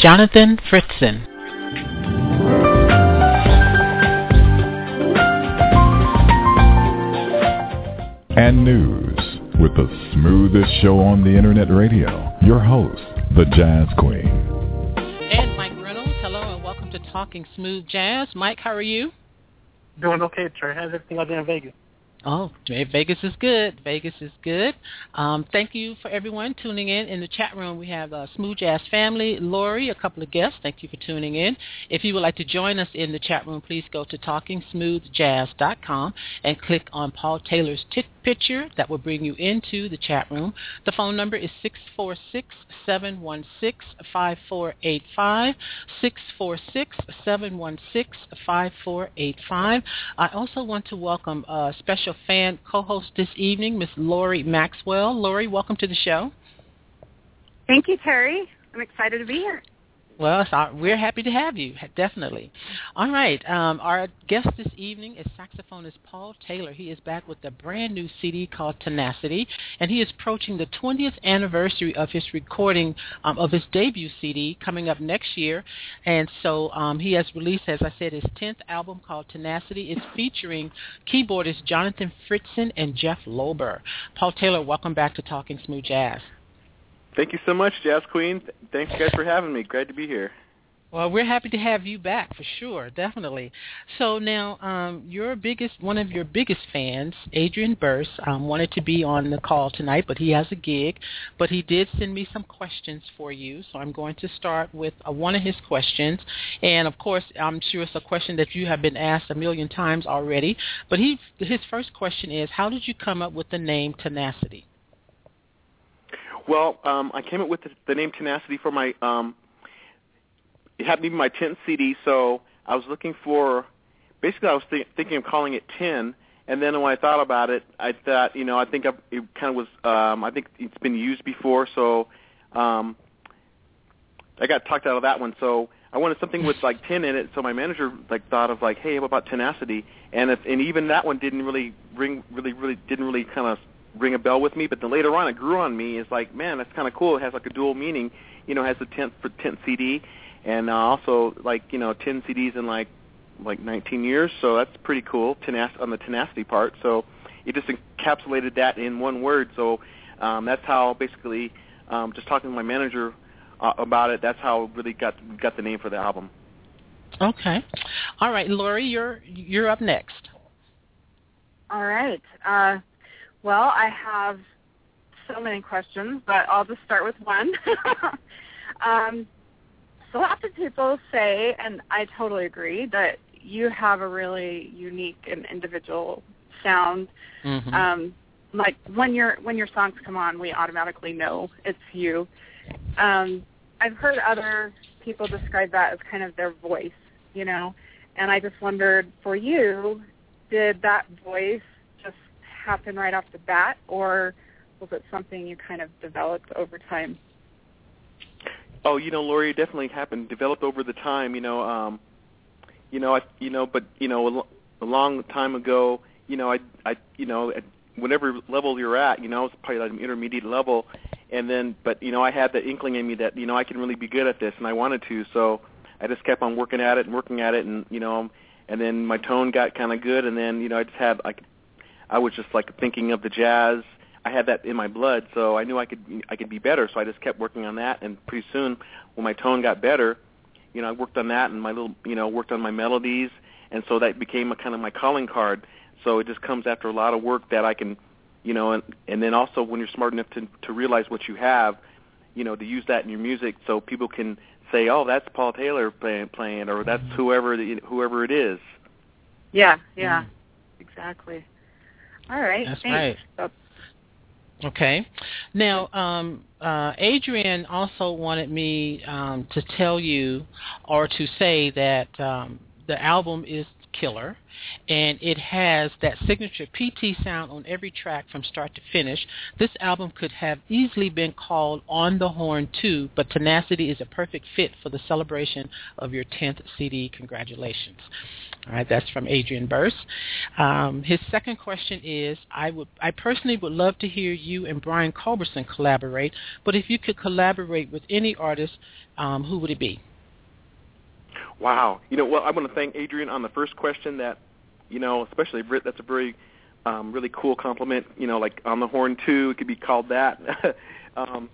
Jonathan Fritzen. And news with the smoothest show on the internet radio. Your host, the Jazz Queen. And Mike Reynolds. Hello and welcome to Talking Smooth Jazz. Mike, how are you? Doing okay, Trey. How's everything out there in Vegas? Oh, Vegas is good. Vegas is good. Um, thank you for everyone tuning in. In the chat room, we have uh, Smooth Jazz Family, Lori, a couple of guests. Thank you for tuning in. If you would like to join us in the chat room, please go to TalkingSmoothJazz.com and click on Paul Taylor's t- picture. That will bring you into the chat room. The phone number is 646-716-5485, 646-716-5485. I also want to welcome a special fan co-host this evening, Miss Lori Maxwell. Lori, welcome to the show. Thank you, Terry. I'm excited to be here. Well, we're happy to have you, definitely. All right, um, our guest this evening is saxophonist Paul Taylor. He is back with a brand new CD called Tenacity, and he is approaching the 20th anniversary of his recording um, of his debut CD coming up next year. And so um, he has released, as I said, his 10th album called Tenacity. It's featuring keyboardists Jonathan Fritzen and Jeff Lorber. Paul Taylor, welcome back to Talking Smooth Jazz. Thank you so much, Jazz Queen. Thanks, guys, for having me. Glad to be here. Well, we're happy to have you back for sure, definitely. So now, um, your biggest, one of your biggest fans, Adrian Burse, um, wanted to be on the call tonight, but he has a gig. But he did send me some questions for you, so I'm going to start with uh, one of his questions. And of course, I'm sure it's a question that you have been asked a million times already. But he, his first question is, how did you come up with the name Tenacity? Well, um, I came up with the, the name Tenacity for my. Um, it happened to be my 10th CD, so I was looking for. Basically, I was th- thinking of calling it 10, and then when I thought about it, I thought, you know, I think I, it kind of was. Um, I think it's been used before, so um, I got talked out of that one. So I wanted something with like 10 in it. So my manager like thought of like, hey, what about Tenacity? And if, and even that one didn't really ring, really, really didn't really kind of ring a bell with me, but then later on it grew on me. It's like, man, that's kind of cool. It has like a dual meaning. You know, it has the tenth for tenth CD, and uh, also like you know ten CDs in like like 19 years. So that's pretty cool. Tenac- on the tenacity part. So it just encapsulated that in one word. So um, that's how basically um, just talking to my manager uh, about it. That's how it really got got the name for the album. Okay, all right, Lori, you're you're up next. All right. Uh, well, I have so many questions, but I'll just start with one. um, so lots of people say, and I totally agree, that you have a really unique and individual sound. Mm-hmm. Um, like when your when your songs come on, we automatically know it's you. Um, I've heard other people describe that as kind of their voice, you know, and I just wondered for you, did that voice happen right off the bat, or was it something you kind of developed over time? Oh, you know, Lori, it definitely happened, developed over the time. You know, um, you know, I, you know, but you know, a, long time ago, you know, I, I, you know, at whatever level you're at, you know, it's probably like an intermediate level, and then, but you know, I had the inkling in me that you know I can really be good at this, and I wanted to, so I just kept on working at it and working at it, and you know, and then my tone got kind of good, and then you know, I just had like, I was just like thinking of the jazz I had that in my blood, so I knew I could I could be better. So I just kept working on that, and pretty soon, when my tone got better, you know, I worked on that, and my little, you know, worked on my melodies, and so that became a kind of my calling card. So it just comes after a lot of work that I can, you know, and and then also when you're smart enough to to realize what you have, you know, to use that in your music, so people can say, oh, that's Paul Taylor playing, playing or that's whoever the, whoever it is. Yeah, yeah, mm. exactly. All right, That's thanks. right. Okay. Now, um, uh, Adrian also wanted me um, to tell you or to say that um, the album is killer and it has that signature PT sound on every track from start to finish. This album could have easily been called On the Horn 2, but Tenacity is a perfect fit for the celebration of your 10th CD. Congratulations. All right, that's from Adrian Burse. Um, his second question is, I would, I personally would love to hear you and Brian Culbertson collaborate, but if you could collaborate with any artist, um, who would it be? Wow. You know, well, I want to thank Adrian on the first question. That, you know, especially Brit, that's a very, um, really cool compliment. You know, like on the horn too, it could be called that. um,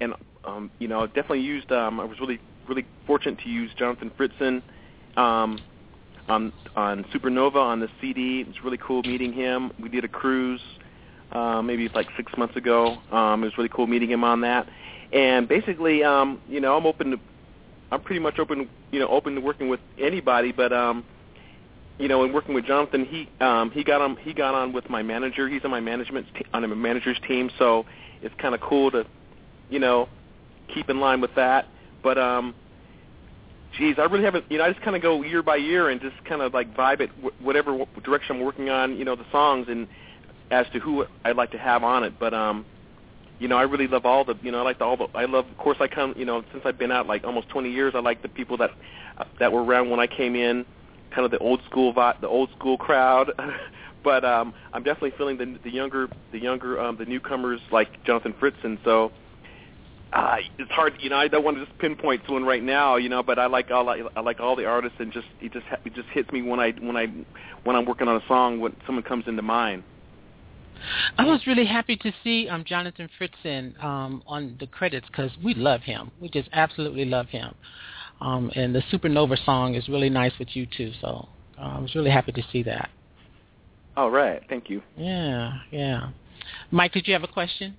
and um, you know, definitely used. Um, I was really, really fortunate to use Jonathan Fritzen um, on on Supernova on the CD. It was really cool meeting him. We did a cruise, uh, maybe like six months ago. Um, it was really cool meeting him on that. And basically, um, you know, I'm open to I'm pretty much open, you know, open to working with anybody. But um, you know, in working with Jonathan, he um, he got on he got on with my manager. He's on my management te- on a manager's team, so it's kind of cool to, you know, keep in line with that. But um, geez, I really haven't. You know, I just kind of go year by year and just kind of like vibe it wh- whatever direction I'm working on. You know, the songs and as to who I'd like to have on it. But um, you know, I really love all the, you know, I like the, all the, I love, of course, I come, you know, since I've been out like almost 20 years, I like the people that that were around when I came in, kind of the old school, vibe, the old school crowd. but um, I'm definitely feeling the the younger, the younger, um, the newcomers like Jonathan Fritzen. So uh, it's hard, you know, I don't want to just pinpoint someone right now, you know, but I like all I like all the artists, and just it just it just hits me when I when I when I'm working on a song when someone comes into mind. I was really happy to see um, Jonathan Fritzen um, on the credits because we love him. We just absolutely love him. Um, and the Supernova song is really nice with you too. So uh, I was really happy to see that. All right, thank you. Yeah, yeah. Mike, did you have a question?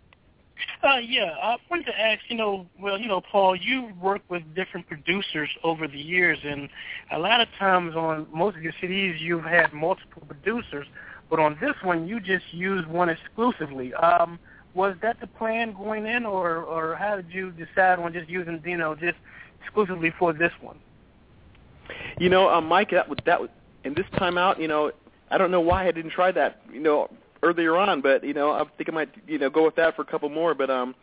Uh, yeah, I wanted to ask, you know, well, you know, Paul, you work with different producers over the years, and a lot of times on most of your CDs, you've had multiple producers. But on this one, you just used one exclusively. Um, was that the plan going in, or or how did you decide on just using you know just exclusively for this one? You know, um, Mike, that was that was, and this time out, you know, I don't know why I didn't try that, you know, earlier on, but you know, I think I might, you know, go with that for a couple more. But um,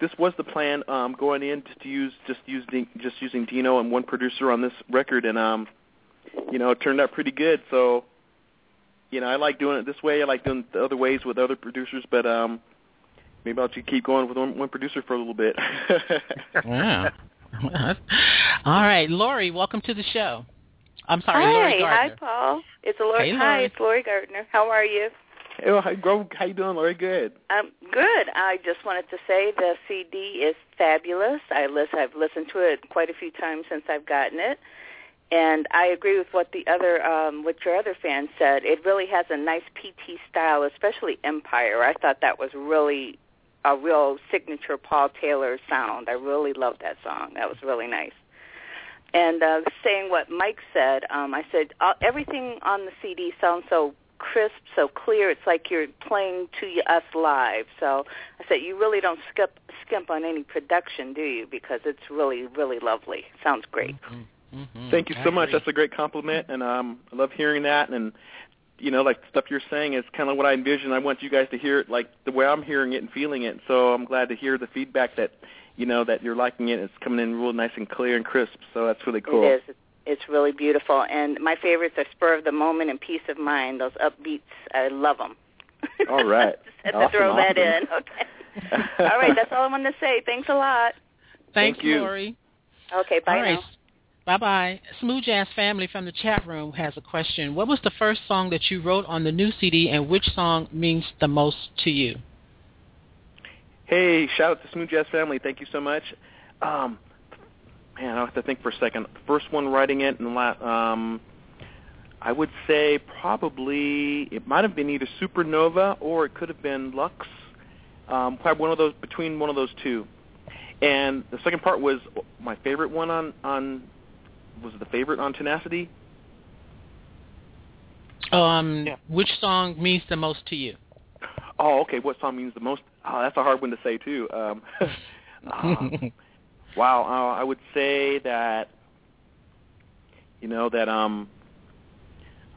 this was the plan um, going in just to use just using just using Dino and one producer on this record, and um, you know, it turned out pretty good. So you know, I like doing it this way. I like doing the other ways with other producers, but um, maybe I'll just keep going with one, one producer for a little bit. yeah. All right, Lori, welcome to the show. I'm sorry, hi, Lori Gardner. Hi, Paul. It's Lori. Hey, Hi, it's Lori Gardner. How are you? Well, hi. How you doing, Lori? Good. Um, good. I just wanted to say the CD is fabulous. I listen, I've listened to it quite a few times since I've gotten it, and I agree with what the other, um, what your other fan said. It really has a nice PT style, especially Empire. I thought that was really a real signature Paul Taylor sound. I really loved that song. That was really nice. And uh, saying what Mike said, um, I said uh, everything on the CD sounds so crisp, so clear. It's like you're playing to us live. So I said you really don't skip skimp on any production, do you? Because it's really, really lovely. Sounds great. Mhm. Thank you so much. That's a great compliment, and um, I love hearing that. And you know, like stuff you're saying is kind of what I envision. I want you guys to hear it like the way I'm hearing it and feeling it. So I'm glad to hear the feedback that you know that you're liking it. It's coming in real nice and clear and crisp. So that's really cool. It is. It's really beautiful. And my favorites are Spur of the Moment and Peace of Mind. Those upbeats, I love them. All right. Just had Awesome, to throw that in. Okay. All right. That's all I wanted to say. Thanks a lot. Thanks, Thank you. Lori. Okay. Bye All right. now. Bye bye. Smooth Jazz Family from the chat room has a question. What was the first song that you wrote on the new CD, and which song means the most to you? Hey, shout out to Smooth Jazz Family. Thank you so much. Um, man, I have to think for a second. The first one writing it, and la- um, I would say probably it might have been either Supernova or it could have been Lux. Um, probably one of those between one of those two. And the second part was my favorite one on on was the favorite on Tenacity. Um, Yeah. Which song means the most to you? Oh, okay. What song means the most? Oh, that's a hard one to say too. Um, uh, wow, uh, I would say that you know that um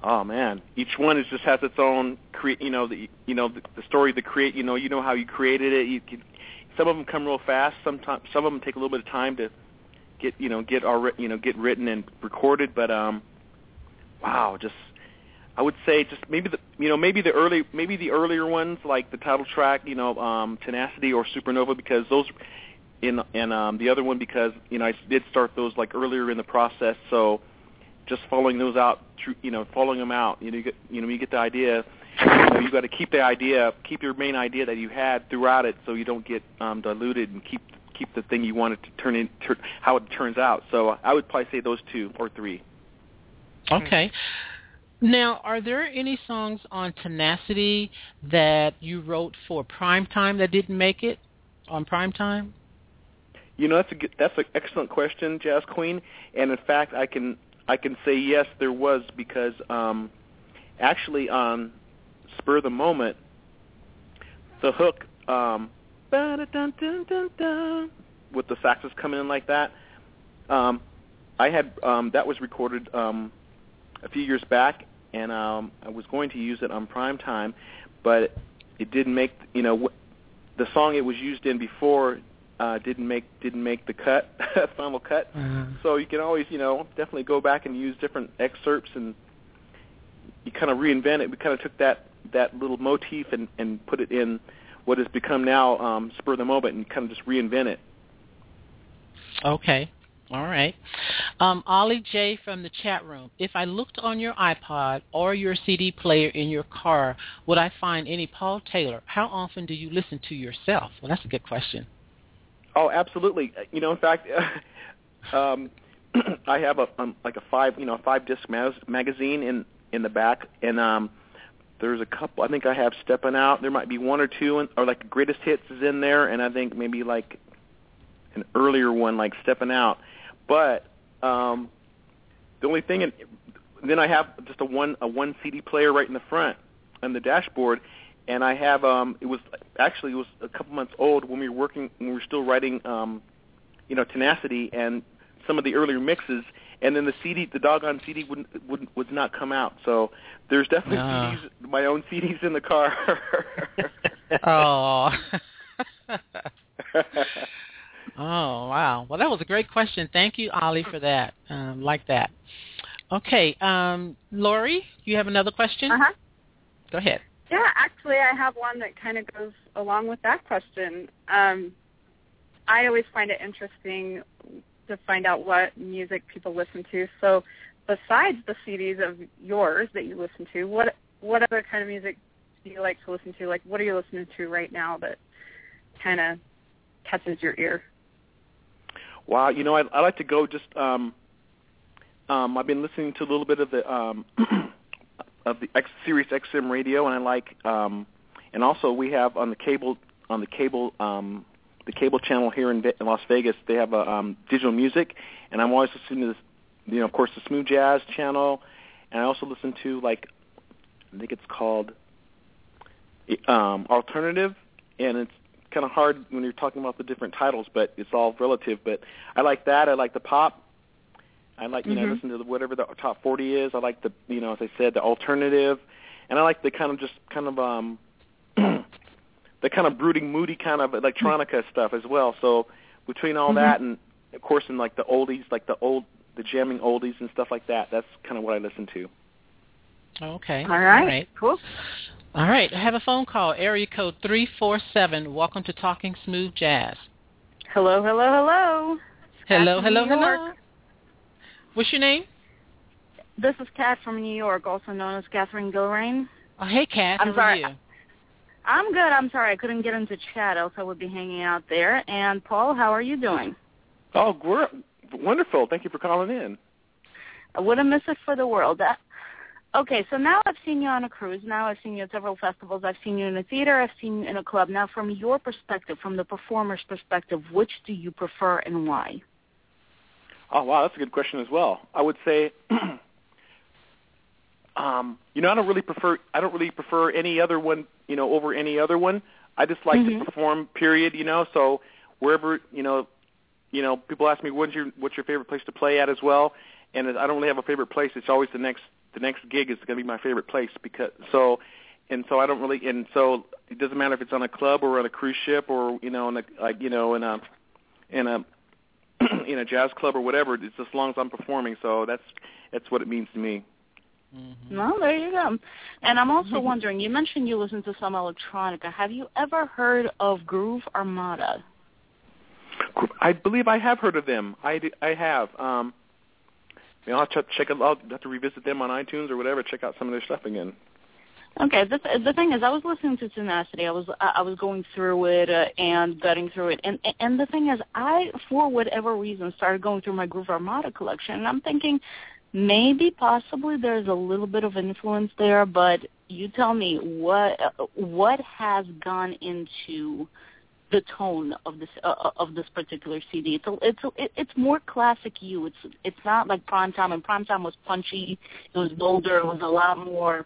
oh man each one is just has its own create you know the you know the, the story the create you know you know how you created it. You can some of them come real fast. Sometimes some of them take a little bit of time to get you know get all you know get written and recorded but um wow just I would say just maybe the you know maybe the early maybe the earlier ones like the title track you know um tenacity or supernova because those and um the other one because you know I did start those like earlier in the process. So just following those out through you know following them out you know you get you know you get the idea. You know you got to keep the idea keep your main idea that you had throughout it so you don't get um diluted and keep keep the thing you wanted to turn in how it turns out. So I would probably say those two or three. Okay. Now, are there any songs on Tenacity that you wrote for primetime that didn't make it on primetime? You know, that's a that's an excellent question, Jazz Queen. And in fact, I can I can say yes, there was because um, actually on Spur of the Moment, the hook um, with the saxes coming in like that. Um, I had um, that was recorded um, a few years back, and um, I was going to use it on prime time, but it didn't make you know the song it was used in before uh, didn't make didn't make the cut final cut. Uh-huh. So you can always you know definitely go back and use different excerpts and you kind of reinvent it. We kind of took that that little motif and and put it in what has become now um, spur of the moment and kind of just reinvent it. Okay. All right. Um, Ollie J from the chat room. If I looked on your iPod or your CD player in your car, would I find any Paul Taylor? How often do you listen to yourself? Well, that's a good question. Oh, absolutely. You know, in fact, um, I have a um, like a five, you know, five disc mag- magazine in in the back, and um, there's a couple. I think I have Stepping Out. There might be one or two, in, or like Greatest Hits is in there, and I think maybe like an earlier one like Stepping Out. But um, the only thing, in, then I have just a one a one CD player right in the front on the dashboard, and I have um, it was actually it was a couple months old when we were working when we were still writing um, you know Tenacity and some of the earlier mixes, and then the CD the doggone CD wouldn't would would not come out. So there's definitely Ah. CDs, my own CDs in the car. oh. oh wow. Well, that was a great question. Thank you, Ollie, for that. Um, like that. Okay, um, Lori, you have another question? Uh huh. Go ahead. Yeah, actually, I have one that kind of goes along with that question. Um, I always find it interesting to find out what music people listen to. So, besides the CDs of yours that you listen to, what what other kind of music do you like to listen to? Like, what are you listening to right now that kind of catches your ear? Wow, you know, I, I like to go just. Um, um, I've been listening to a little bit of the um, of the X Sirius XM radio, and I like. Um, and also, we have on the cable on the cable um, the cable channel here in, in Las Vegas. They have a um, digital music, and I'm always listening to this. You know, of course, the smooth jazz channel, and I also listen to like I think it's called um, alternative, and it's kind of hard when you're talking about the different titles, but it's all relative. But I like that. I like the pop. I like you know Mhm. listen to the, whatever the top 40 is. I like the you know as I said the alternative, and I like the kind of just kind of um the kind of brooding, moody kind of electronica stuff as well. So between all Mhm. that and of course in like the oldies, like the old the jamming oldies and stuff like that, that's kind of what I listen to. Okay. All right, All right. cool. All right. I have a phone call. Area code 347. Welcome to Talking Smooth Jazz. Hello, hello, hello. Hello, from hello, New hello. York. What's your name? This is Kat from New York, also known as Catherine Gilrain. Oh, hey, Kat. I'm How sorry. are you? I'm good. I'm sorry I couldn't get into chat, else I would be hanging out there. And Paul, how are you doing? Oh, we're wonderful. Thank you for calling in. I wouldn't miss it for the world. That, okay, so now I've seen you on a cruise. Now I've seen you at several festivals. I've seen you in a theater. I've seen you in a club. Now, from your perspective, from the performer's perspective, which do you prefer and why? Oh wow, that's a good question as well. I would say, um, you know, I don't really prefer I don't really prefer any other one, you know, over any other one. I just like Mhm. to perform. Period. You know, so wherever you know, you know, people ask me what's your what's your favorite place to play at as well, and I don't really have a favorite place. It's always the next the next gig is going to be my favorite place because so and so I don't really and so it doesn't matter if it's on a club or on a cruise ship or you know in a like you know in a in a in a jazz club or whatever. It's as long as I'm performing. So that's that's what it means to me. Mm-hmm. Well, there you go. And I'm also wondering, you mentioned you listen to some electronica. Have you ever heard of Groove Armada? I believe I have heard of them. I, I have. Um, you know, I'll check, check. I'll have to revisit them on iTunes or whatever. Check out some of their stuff again. Okay, the the thing is, I was listening to Tenacity. I was I was going through it uh, and gutting through it, and and the thing is, I for whatever reason started going through my Groove Armada collection, and I'm thinking maybe possibly there's a little bit of influence there, but you tell me what what has gone into the tone of this uh, of this particular CD. It's a, it's a, it's more classic you. It's it's not like Prime Time, and Prime Time was punchy. It was bolder. It was a lot more.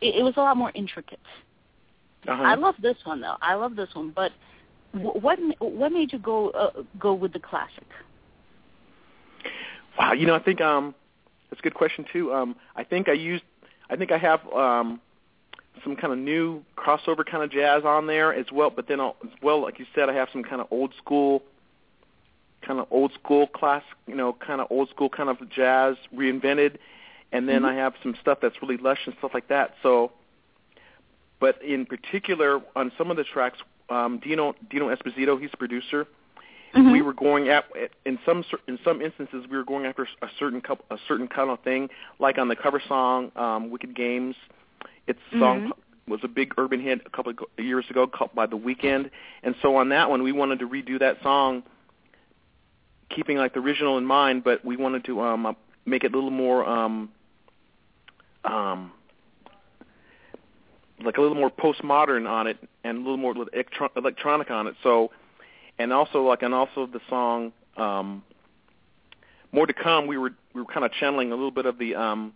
It, it was a lot more intricate. Uh-huh. I love this one though. I love this one. But what what made you go uh, go with the classic? Wow, you know, I think um, that's a good question too. Um, I think I used, I think I have um, some kind of new crossover kind of jazz on there as well. But then I'll, as well, like you said, I have some kind of old school, kind of old school class, you know, kind of old school kind of jazz reinvented, and then I have some stuff that's really lush and stuff like that. So, but in particular, on some of the tracks, um, Dino Dino Esposito, he's a producer Mm-hmm. we were going at in some in some instances we were going after a certain couple, a certain kind of thing like on the cover song um wicked games its song Mhm. was a big urban hit a couple of years ago called by the Weeknd and so on that one we wanted to redo that song keeping like the original in mind but we wanted to um uh, make it a little more um um like a little more postmodern on it and a little more electro- electronic on it so and also like and also the song um more to come we were we were kind of channeling a little bit of the um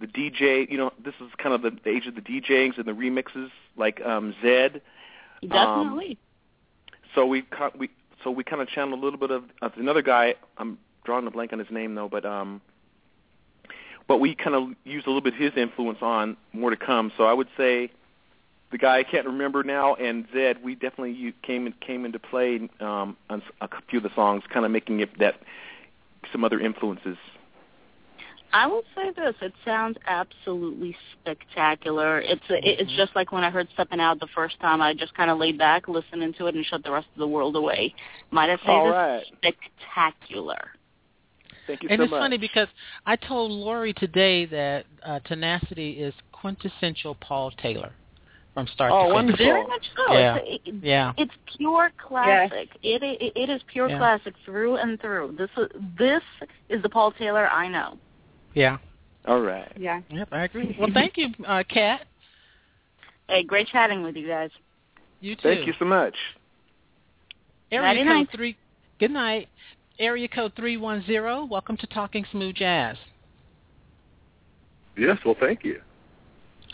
the DJ you know this is kind of the, the age of the DJs and the remixes like um Zedd Definitely. so we we so we kind of channeled a little bit of, of another guy I'm drawing a blank on his name though but um but we kind of used a little bit his influence on more to come so I would say the guy I can't remember now and Zedd, we definitely came in, came into play um, on a few of the songs, kind of making it that some other influences. I will say this: it sounds absolutely spectacular. It's it's just like when I heard "Stepping Out" the first time. I just kind of laid back, listening to it, and shut the rest of the world away. Might I say All this? right. Spectacular. Thank you And so it's much. funny because I told Lori today that uh, Tenacity is quintessential Paul Taylor from start Oh, to finish. wonderful. Very much so. Yeah. It's, it, Yeah. it's pure classic. It, it it is pure Yeah. classic through and through. This is this is the Paul Taylor I know. Yeah. All right. Yeah. Yep, I agree. Well, thank you, uh, Kat. Hey, great chatting with you guys. You too. Thank you so much. Area Nighty code night. three. Good night. Area code three one zero. Welcome to Talking Smooth Jazz. Yes, well, thank you.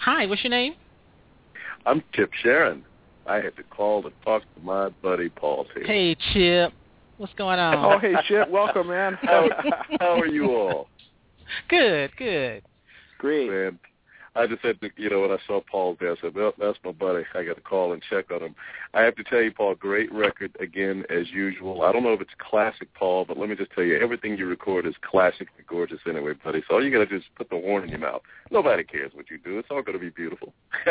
Hi. What's your name? I'm Chip Sharon. I had to call to talk to my buddy Paul Taylor. Hey, Chip. What's going on? Oh, hey, Chip. Welcome, man. How, how are you all? Good. Good. Great. I just had to, you know, when I saw Paul there, I said, well, that's my buddy. I got to call and check on him. I have to tell you, Paul, great record again, as usual. I don't know if it's classic, Paul, but let me just tell you, everything you record is classically gorgeous anyway, buddy. So all you got to do is put the horn in your mouth. Nobody cares what you do. It's all going to be beautiful.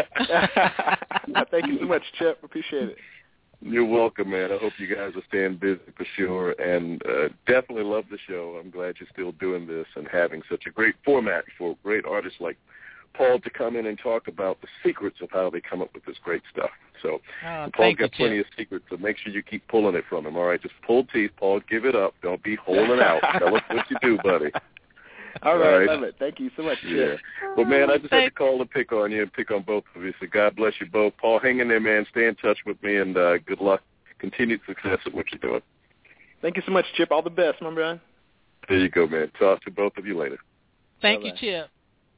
Thank you so much, Chip. Appreciate it. You're welcome, man. I hope you guys are staying busy for sure, and uh, definitely love the show. I'm glad you're still doing this and having such a great format for great artists like Paul to come in and talk about the secrets of how they come up with this great stuff. So Oh, Paul's thank you, got plenty Chip. of secrets, so make sure you keep pulling it from him. All right, just pull teeth, Paul. Give it up. Don't be holding out. Tell us what you do, buddy. All right. All right. Love it. Thank you so much, Yeah. Chip. Well, man, I just had to call and pick on you and pick on both of you. So God bless you both. Paul, hang in there, man. Stay in touch with me, and uh, good luck. Continued success at what you're doing. Thank you so much, Chip. All the best, my man. There you go, man. Talk to both of you later. Thank you, Bye-bye. Chip.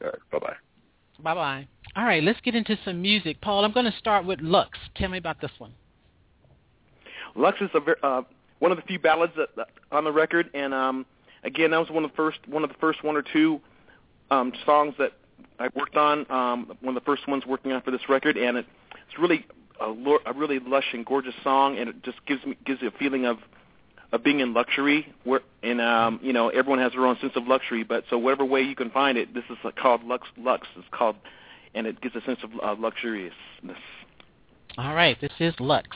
All right. Bye-bye. Bye bye. All right, let's get into some music. Paul, I'm going to start with Lux. Tell me about this one. Lux is a ver- uh, one of the few ballads that, that, on the record, and um, again, that was one of the first one of the first one or two um, songs that I worked on. Um, one of the first ones working on for this record, and it, it's really a, a really lush and gorgeous song, and it just gives me gives you a feeling of of being in luxury. Where and um, you know everyone has their own sense of luxury, but so whatever way you can find it, this is called Lux. Lux is called, and it gives a sense of uh, luxuriousness. All right, this is Lux.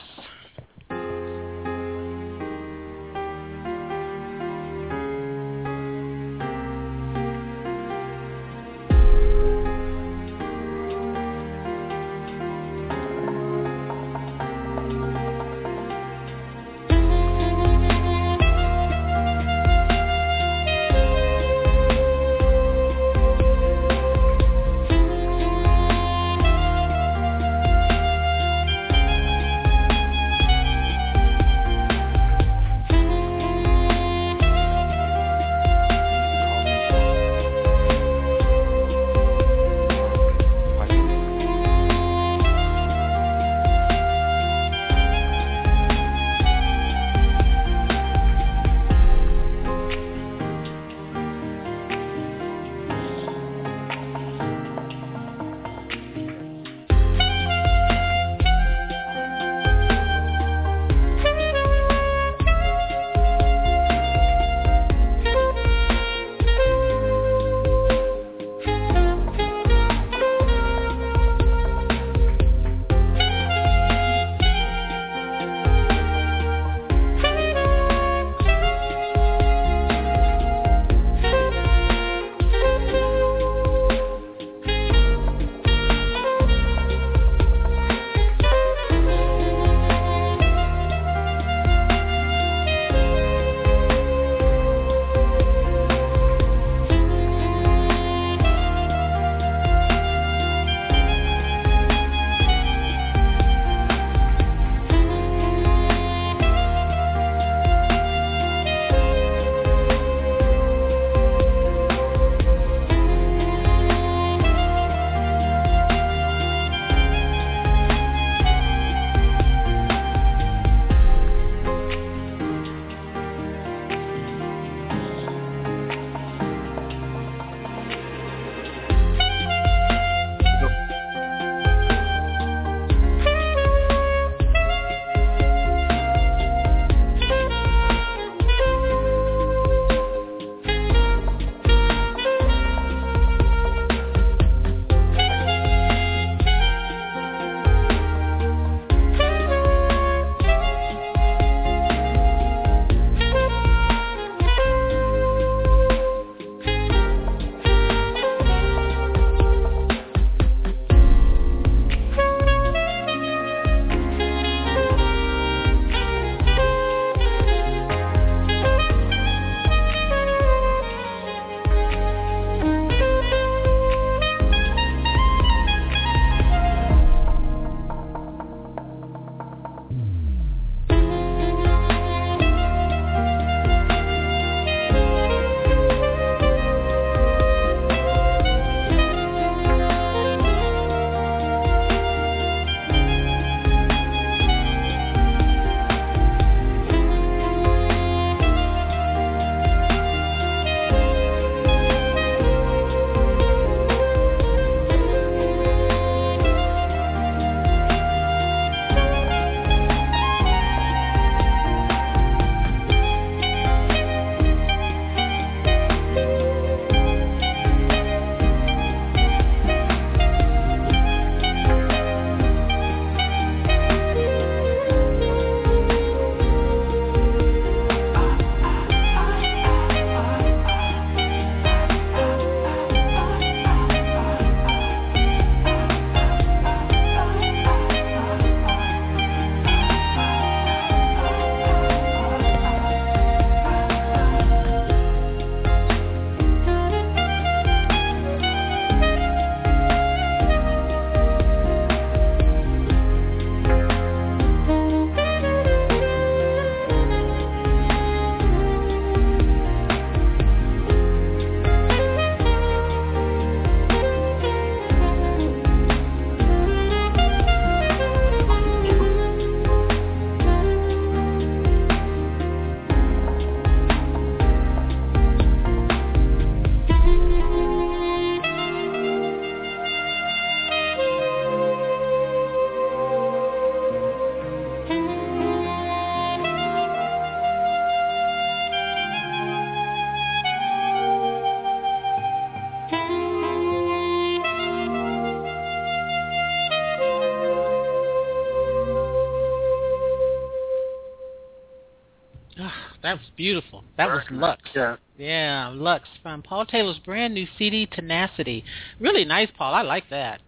That was beautiful. That was Lux. Yeah. Yeah, Lux from Paul Taylor's brand new CD, Tenacity. Really nice, Paul. I like that.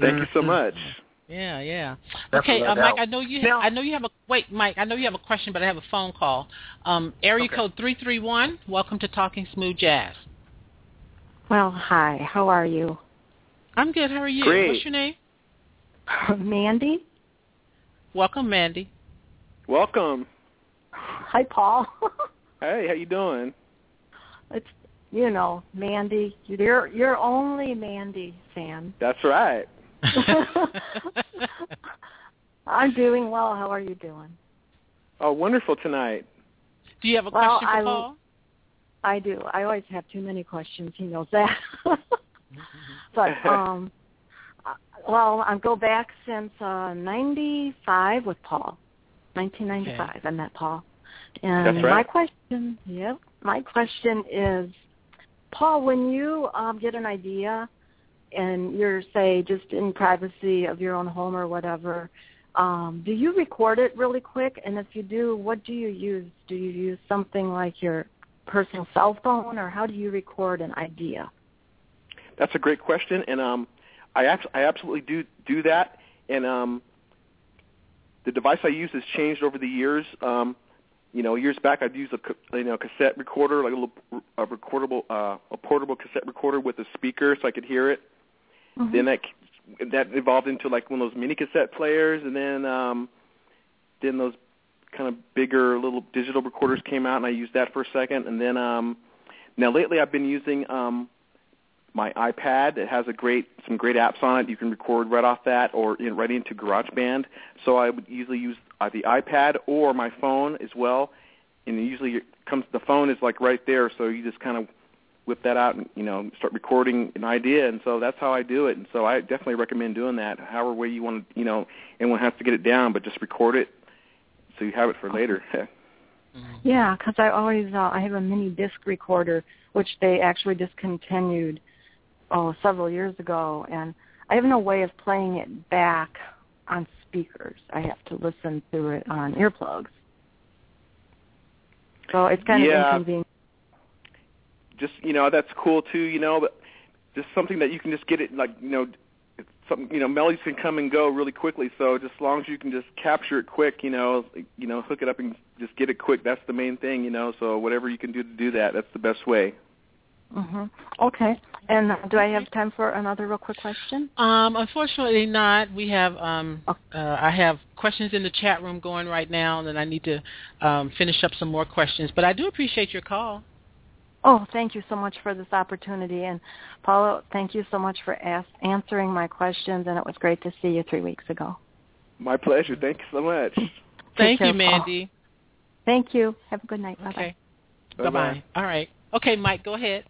Thank you so much. Yeah, yeah. That's Okay, uh, Mike. I know you. Now- I know you have a wait, Mike. I know you have a question, but I have a phone call. Um, area Okay. code three three one. Welcome to Talking Smooth Jazz. Well, hi. How are you? I'm good. How are you? Great. What's your name? Mandy? Welcome, Mandy. Welcome. Hi, Paul. Hey, how you doing? it's you know, Mandy. You're you're only Mandy fan. That's right. I'm doing well. How are you doing? Oh, wonderful tonight. Do you have a Well, question for I- Paul? I do. I always have too many questions. He knows that. but um, uh, well, I go back since uh '95 with Paul. 1995. I met Paul. And That's right. my question, yep, my question is, Paul, when you um, get an idea and you're say just in privacy of your own home or whatever, um, do you record it really quick? And if you do, what do you use? Do you use something like your personal cell phone, or how do you record an idea? That's a great question, and um, I abs- I absolutely do do that, and um, the device I use has changed over the years. Um, you know, years back I'd use a you know cassette recorder, like a little a recordable uh, a portable cassette recorder with a speaker, so I could hear it. Mm-hmm. Then that that evolved into like one of those mini cassette players, and then um, then those kind of bigger little digital recorders came out, and I used that for a second, and then um, now lately I've been using um, my iPad. It has a great some great apps on it. You can record right off that or right into GarageBand. So I would usually use uh, the iPad or my phone as well. And usually it comes the phone is like right there, so you just kind of whip that out and you know start recording an idea. And so that's how I do it. And so I definitely recommend doing that. However way you want to, you know, anyone has to get it down, but just record it so you have it for later. Yeah, because I always uh, I have a mini disc recorder which they actually discontinued oh several years ago, and I have no way of playing it back on speakers. I have to listen to it on earplugs. So it's kind Yeah. of inconvenient. just you know that's cool too you know but just something that you can just get it like you know it's something you know melodies can come and go really quickly so just as long as you can just capture it quick you know you know hook it up and just get it quick that's the main thing you know so whatever you can do to do that that's the best way hmm Okay. And uh, do I have time for another real quick question? Um, unfortunately not. We have um, Oh. uh, I have questions in the chat room going right now, and then I need to um, finish up some more questions. But I do appreciate your call. Oh, thank you so much for this opportunity. And Paula, thank you so much for ask, answering my questions, and it was great to see you three weeks ago. my pleasure thank you so much Thank care, you, Paul. Mandy. Thank you. Have a good night. Okay. Bye-bye. Bye bye. All right. Okay, Mike, go ahead.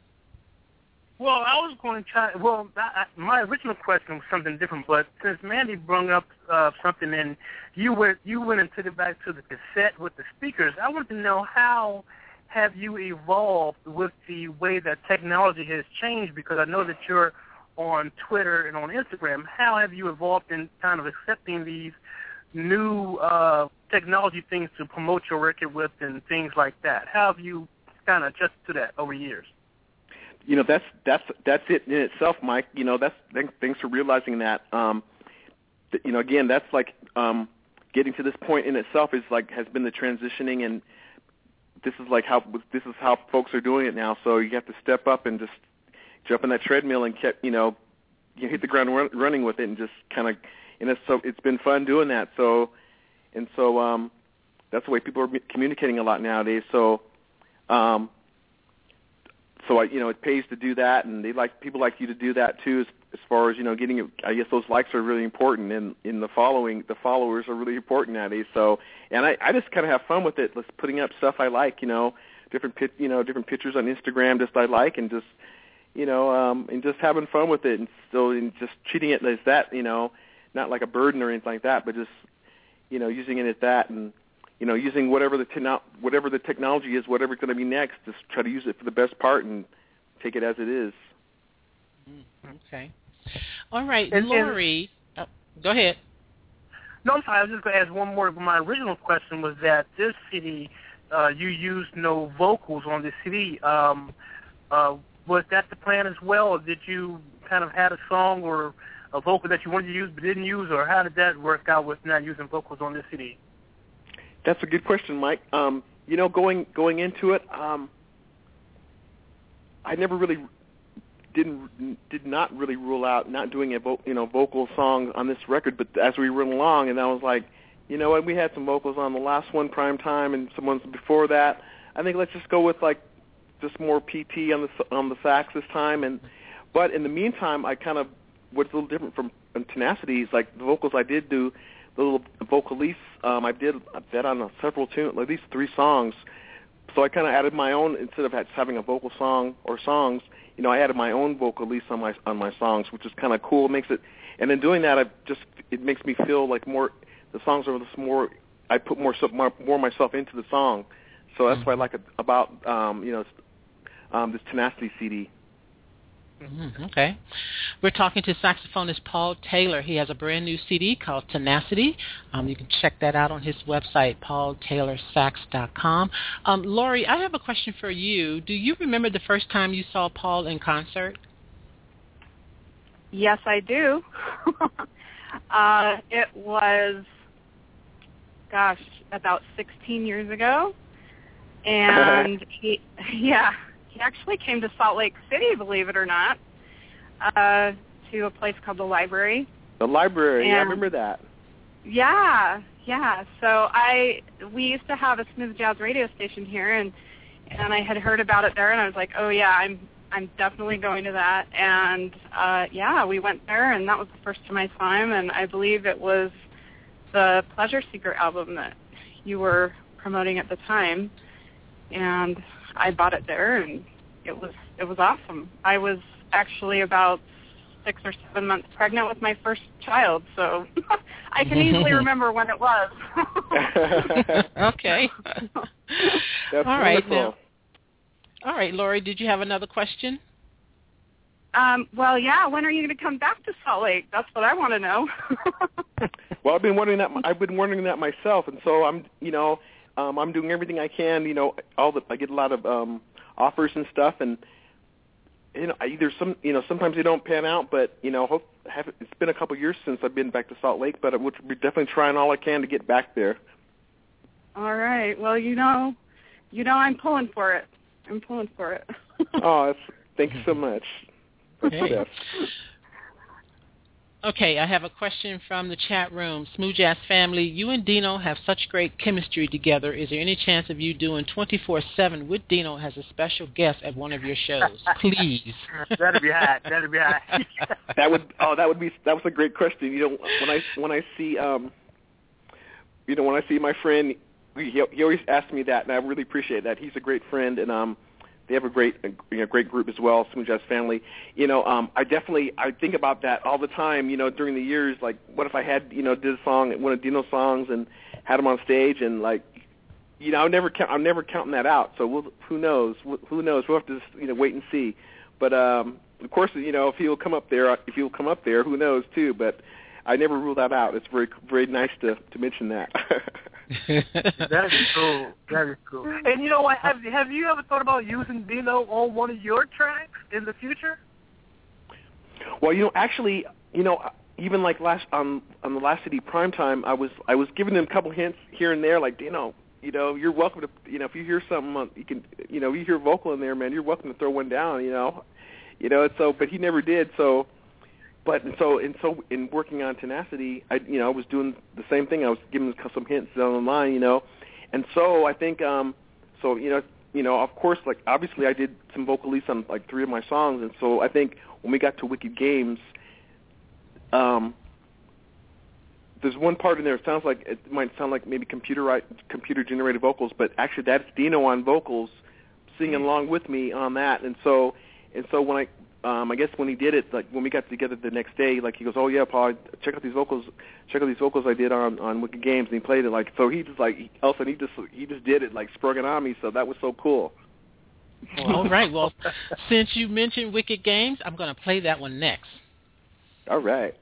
Well, I was going to try. Well, I, my original question was something different, but since Mandy brought up uh, something, and you went you went and took it back to the cassette with the speakers, I want to know how have you evolved with the way that technology has changed? Because I know that you're on Twitter and on Instagram. How have you evolved in kind of accepting these new uh, technology things to promote your record with and things like that? How have you kind of adjusted to that over years? You know that's that's that's it in itself mike. You know that's thanks, for realizing that. Um th- you know again that's like um getting to this point in itself is like has been the transitioning and this is like how this is how folks are doing it now. So you have to step up and just jump on that treadmill and kept you know you hit the ground run, running with it and just kind of and it's so it's been fun doing that. So and so um that's the way people are communicating a lot nowadays. So um so I, you know, it pays to do that, and they like people like you to do that too. As, as far as you know, getting, I guess those likes are really important, and in the following, the followers are really important nowadays. So, and I, I just kind of have fun with it, just putting up stuff I like, you know, different, pit, you know, different pictures on Instagram, just I like, and just, you know, um, and just having fun with it, and still, and just treating it as that, you know, not like a burden or anything like that, but just, you know, using it as that, and you know, using whatever the techno- whatever the technology is, whatever's going to be next, just try to use it for the best part and take it as it is. Okay. All right, And- and- Lori. uh, go ahead. No, I'm sorry. I was just going to ask one more. My original question was that this CD uh, you used no vocals on the CD. Um, uh, was that the plan as well, or did you kind of had a song or a vocal that you wanted to use but didn't use, or how did that work out with not using vocals on this CD? That's a good question, Mike. Um, you know, going going into it, um, I never really didn't did not really rule out not doing a vo- you know vocal song on this record. But as we went along, and I was like, you know what, we had some vocals on the last one, Prime Time, and some ones before that. I think let's just go with like just more PT on the on the sax this time. And but in the meantime, I kind of what's a little different from Tenacity is like the vocals I did do, the little vocalise um, I did that on several tunes, like these three songs. So I kind of added my own instead of having a vocal song or songs. You know, I added my own vocalise on my on my songs, which is kind of cool. It makes it, and in doing that, I just it makes me feel like more. The songs are just more. I put more more, more myself into the song, so that's mm-hmm. what I like about um, you know um, this Tenacity CD. Mm-hmm. Okay. We're talking to saxophonist Paul Taylor. He has a brand new CD called Tenacity. Um, you can check that out on his website, paultaylorsax.com. Um, Lori, I have a question for you. Do you remember the first time you saw Paul in concert? Yes, I do. uh, it was, gosh, about 16 years ago. And he, yeah, he actually came to Salt Lake City, believe it or not, uh, to a place called the library. The library, and, yeah, I remember that. Yeah, yeah. So I we used to have a smooth jazz radio station here, and and I had heard about it there, and I was like, oh yeah, I'm I'm definitely going to that. And uh, yeah, we went there, and that was the first time I saw him, and I believe it was the Pleasure Seeker album that you were promoting at the time, and I bought it there, and it was it was awesome. I was actually about six or seven months pregnant with my first child, so I can easily remember when it was. okay. That's all right now. All right, Lori, did you have another question? Um, well, yeah. When are you going to come back to Salt Lake? That's what I want to know. well, I've been wondering that. I've been wondering that myself, and so I'm, you know, um, I'm doing everything I can. You know, all the I get a lot of um, offers and stuff, and you know, either some, you know, sometimes they don't pan out, but you know, hope have it's been a couple of years since I've been back to Salt Lake, but I would be definitely trying all I can to get back there. All right. Well, you know, you know, I'm pulling for it. I'm pulling for it. oh, that's, thank you so much. Hey. Okay, I have a question from the chat room. Smooth Jazz family, you and Dino have such great chemistry together. Is there any chance of you doing 24/7 with Dino as a special guest at one of your shows? Please. That'd be hot. That'd be hot. that would oh that would be that was a great question. You know when I when I see um you know when I see my friend he he always asks me that and I really appreciate that. He's a great friend and um they have a great, you know, great group as well, Smooth Jazz Family. You know, um, I definitely I think about that all the time. You know, during the years, like, what if I had, you know, did a song, one of Dino's songs, and had him on stage, and like, you know, I'm never count, I'm never counting that out. So we'll, who knows? Who knows? We'll have to, you know, wait and see. But um, of course, you know, if he'll come up there, if he'll come up there, who knows too. But I never rule that out. It's very, very nice to to mention that. that is cool. That is cool. And you know what? Have Have you ever thought about using Dino on one of your tracks in the future? Well, you know, actually, you know, even like last on on the last CD prime time, I was I was giving him a couple hints here and there, like Dino, you know, you're welcome to, you know, if you hear something, uh, you can, you know, you hear vocal in there, man, you're welcome to throw one down, you know, you know. So, but he never did. So, but and so and so in working on tenacity, I you know I was doing the same thing. I was giving some hints down the line, you know, and so I think um so you know you know of course like obviously I did some vocalises on like three of my songs, and so I think when we got to Wicked Games, um there's one part in there. It sounds like it might sound like maybe computer computer generated vocals, but actually that's Dino on vocals singing along with me on that. And so and so when I um, I guess when he did it, like when we got together the next day, like he goes, "Oh yeah, Paul, check out these vocals, check out these vocals I did on on Wicked Games," and he played it like so. He just like Elson, he just he just did it like sprung it on me, so that was so cool. All right, well, since you mentioned Wicked Games, I'm going to play that one next. All right.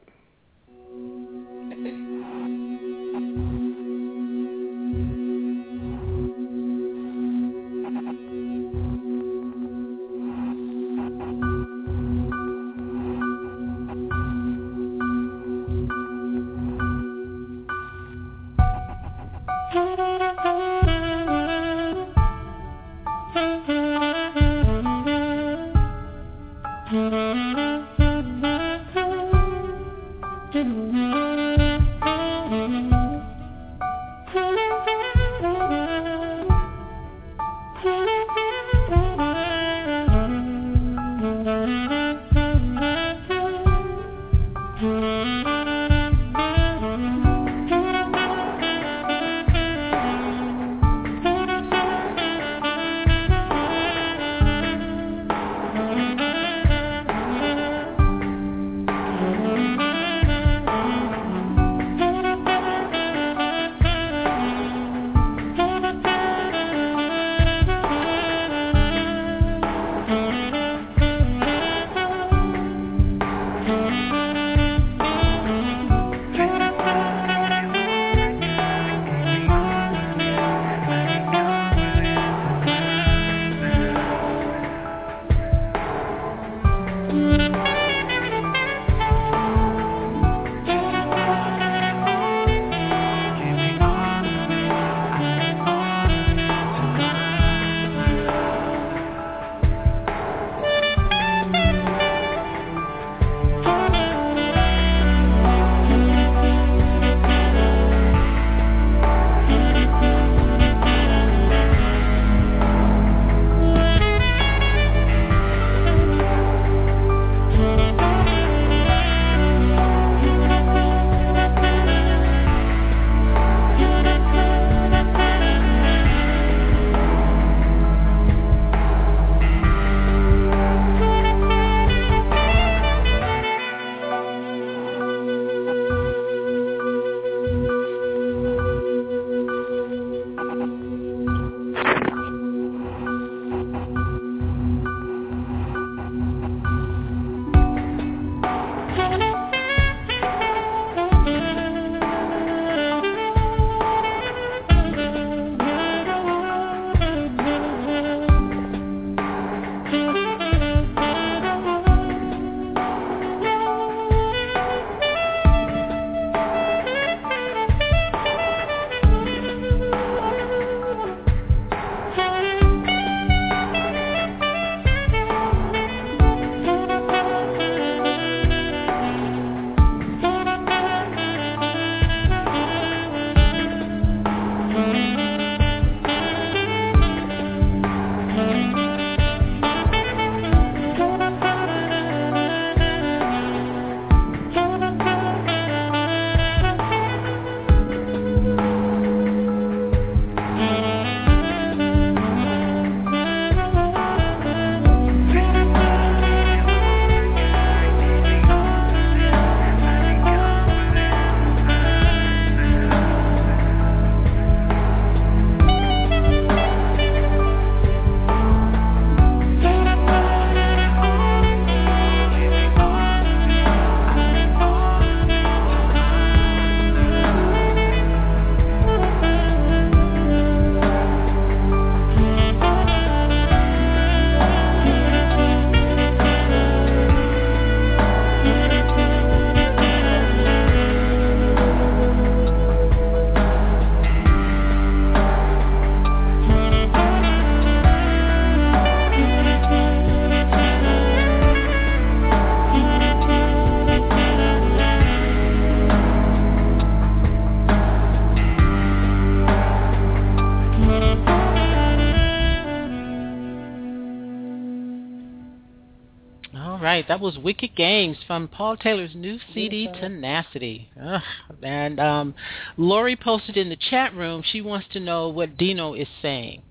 Right, that was Wicked Games from Paul Taylor's new CD, Tenacity. Ugh. And um, Lori posted in the chat room. She wants to know what Dino is saying.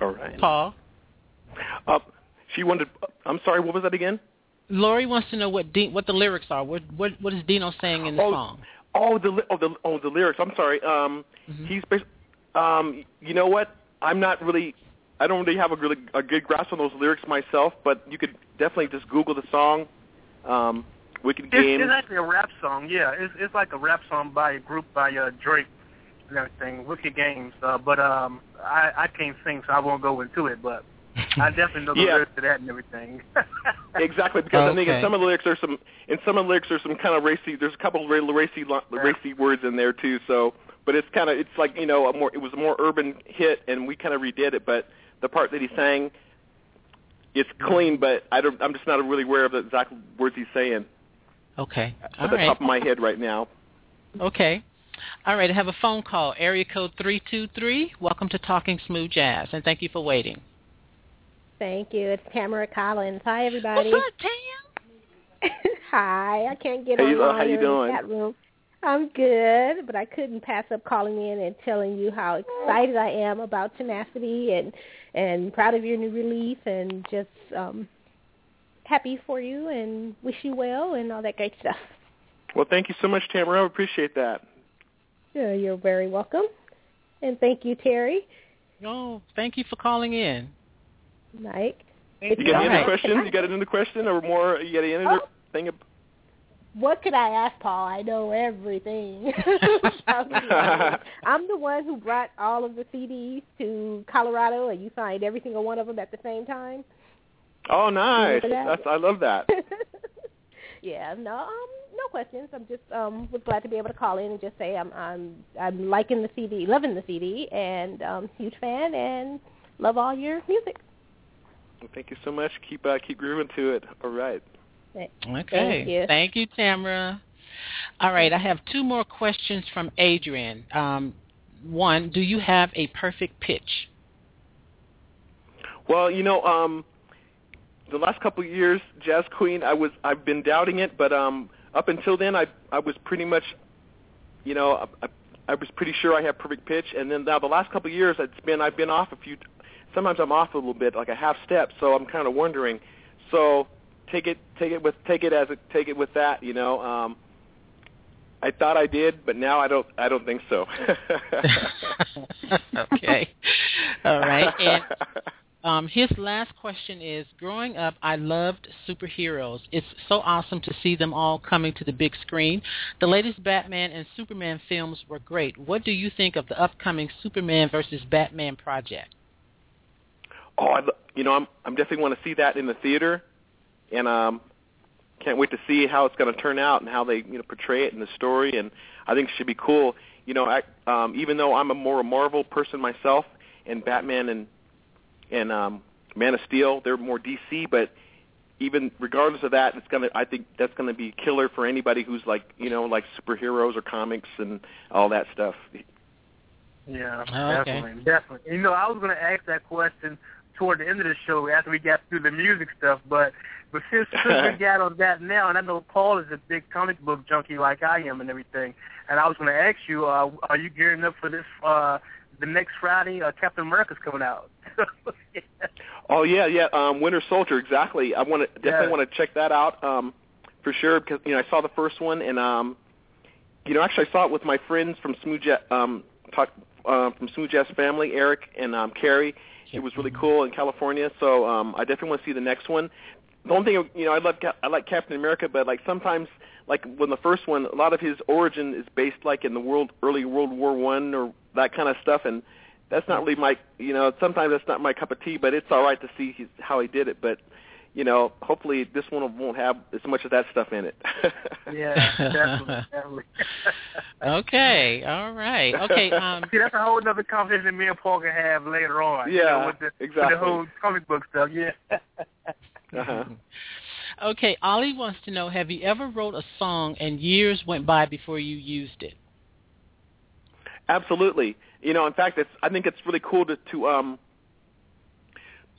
All right. Paul. Uh, she wanted. I'm sorry. What was that again? Lori wants to know what De- what the lyrics are. What what what is Dino saying in the oh, song? Oh, the oh the oh the lyrics. I'm sorry. Um, mm-hmm. he's um, you know what? I'm not really. I don't really have a really a good grasp on those lyrics myself, but you could definitely just Google the song. Um, Wicked it's, Games. It's actually a rap song. Yeah, it's it's like a rap song by a group by uh, Drake and everything. Wicked Games. Uh, but um, I I can't sing, so I won't go into it. But I definitely know the yeah. lyrics to that and everything. exactly, because okay. I think in some of the lyrics there's some in some of the lyrics there's some kind of racy. There's a couple of racy racy words in there too. So, but it's kind of it's like you know a more it was a more urban hit, and we kind of redid it. But the part that he sang, it's clean, but I don't. I'm just not really aware of the exact words he's saying. Okay, at All the right. top of my head right now. Okay. All right, I have a phone call, area code 323. Welcome to Talking Smooth Jazz, and thank you for waiting. Thank you. It's Tamara Collins. Hi, everybody. What's up, Tam? Hi. I can't get hey, online how you in doing? the chat room. I'm good, but I couldn't pass up calling in and telling you how excited I am about Tenacity and and proud of your new release and just um happy for you and wish you well and all that great stuff. Well, thank you so much, Tamara. I appreciate that. Yeah, you're very welcome. And thank you, Terry. Oh, thank you for calling in. Mike. You got any other questions? You got another question or more? You got any other oh. thing? What could I ask Paul? I know everything. I'm the one who brought all of the CDs to Colorado, and you signed every single one of them at the same time. Oh, nice! That's, I love that. yeah, no, um, no questions. I'm just um was glad to be able to call in and just say I'm I'm I'm liking the CD, loving the CD, and um huge fan, and love all your music. Well, thank you so much. Keep uh, keep grooving to it. All right. Okay. Thank you. Thank you, Tamara. All right, I have two more questions from Adrian. Um, one, do you have a perfect pitch? Well, you know, um, the last couple of years, Jazz Queen, I was I've been doubting it, but um, up until then, I I was pretty much, you know, I, I was pretty sure I had perfect pitch, and then now the last couple of years, it's been I've been off a few. Sometimes I'm off a little bit, like a half step, so I'm kind of wondering. So take it take it with take it as a, take it with that, you know. Um, I thought I did, but now I don't. I don't think so. okay. All right. And um, his last question is: Growing up, I loved superheroes. It's so awesome to see them all coming to the big screen. The latest Batman and Superman films were great. What do you think of the upcoming Superman versus Batman project? Oh, I, you know, I'm I'm definitely want to see that in the theater, and um, can't wait to see how it's going to turn out and how they you know portray it in the story. And I think it should be cool. You know, I, um, even though I'm a more a Marvel person myself, and Batman and and um, Man of Steel, they're more DC. But even regardless of that, it's gonna. I think that's gonna be killer for anybody who's like you know like superheroes or comics and all that stuff. Yeah, Oh, okay. definitely, definitely. You know, I was going to ask that question toward the end of the show after we got through the music stuff, but but since, since we got on that now, and I know Paul is a big comic book junkie like I am and everything, and I was going to ask you, uh, are you gearing up for this? uh The next Friday, uh, Captain America's coming out. Oh yeah, yeah. Um, Winter Soldier, exactly. I want to definitely Yeah. want to check that out um, for sure because you know I saw the first one and um, you know actually I saw it with my friends from Smooth Jazz, um, talk, uh, from Smooth Jazz family, Eric and um, Carrie. It was really cool in California, so um, I definitely want to see the next one. The only thing you know, I love I like Captain America, but like sometimes like when the first one, a lot of his origin is based like in the world early World War One or that kind of stuff, and that's not really my you know sometimes that's not my cup of tea, but it's all right to see how he did it. But you know, hopefully this one won't have as much of that stuff in it. yeah, definitely, definitely. Okay. All right. Okay. Um, See, that's a whole other conversation that me and Paul can have later on. you Yeah, know, with the, exactly. With the whole comic book stuff. Yeah. uh-huh. okay. Ollie wants to know: Have you ever wrote a song and years went by before you used it? Absolutely. You know, in fact, it's I think it's really cool to to um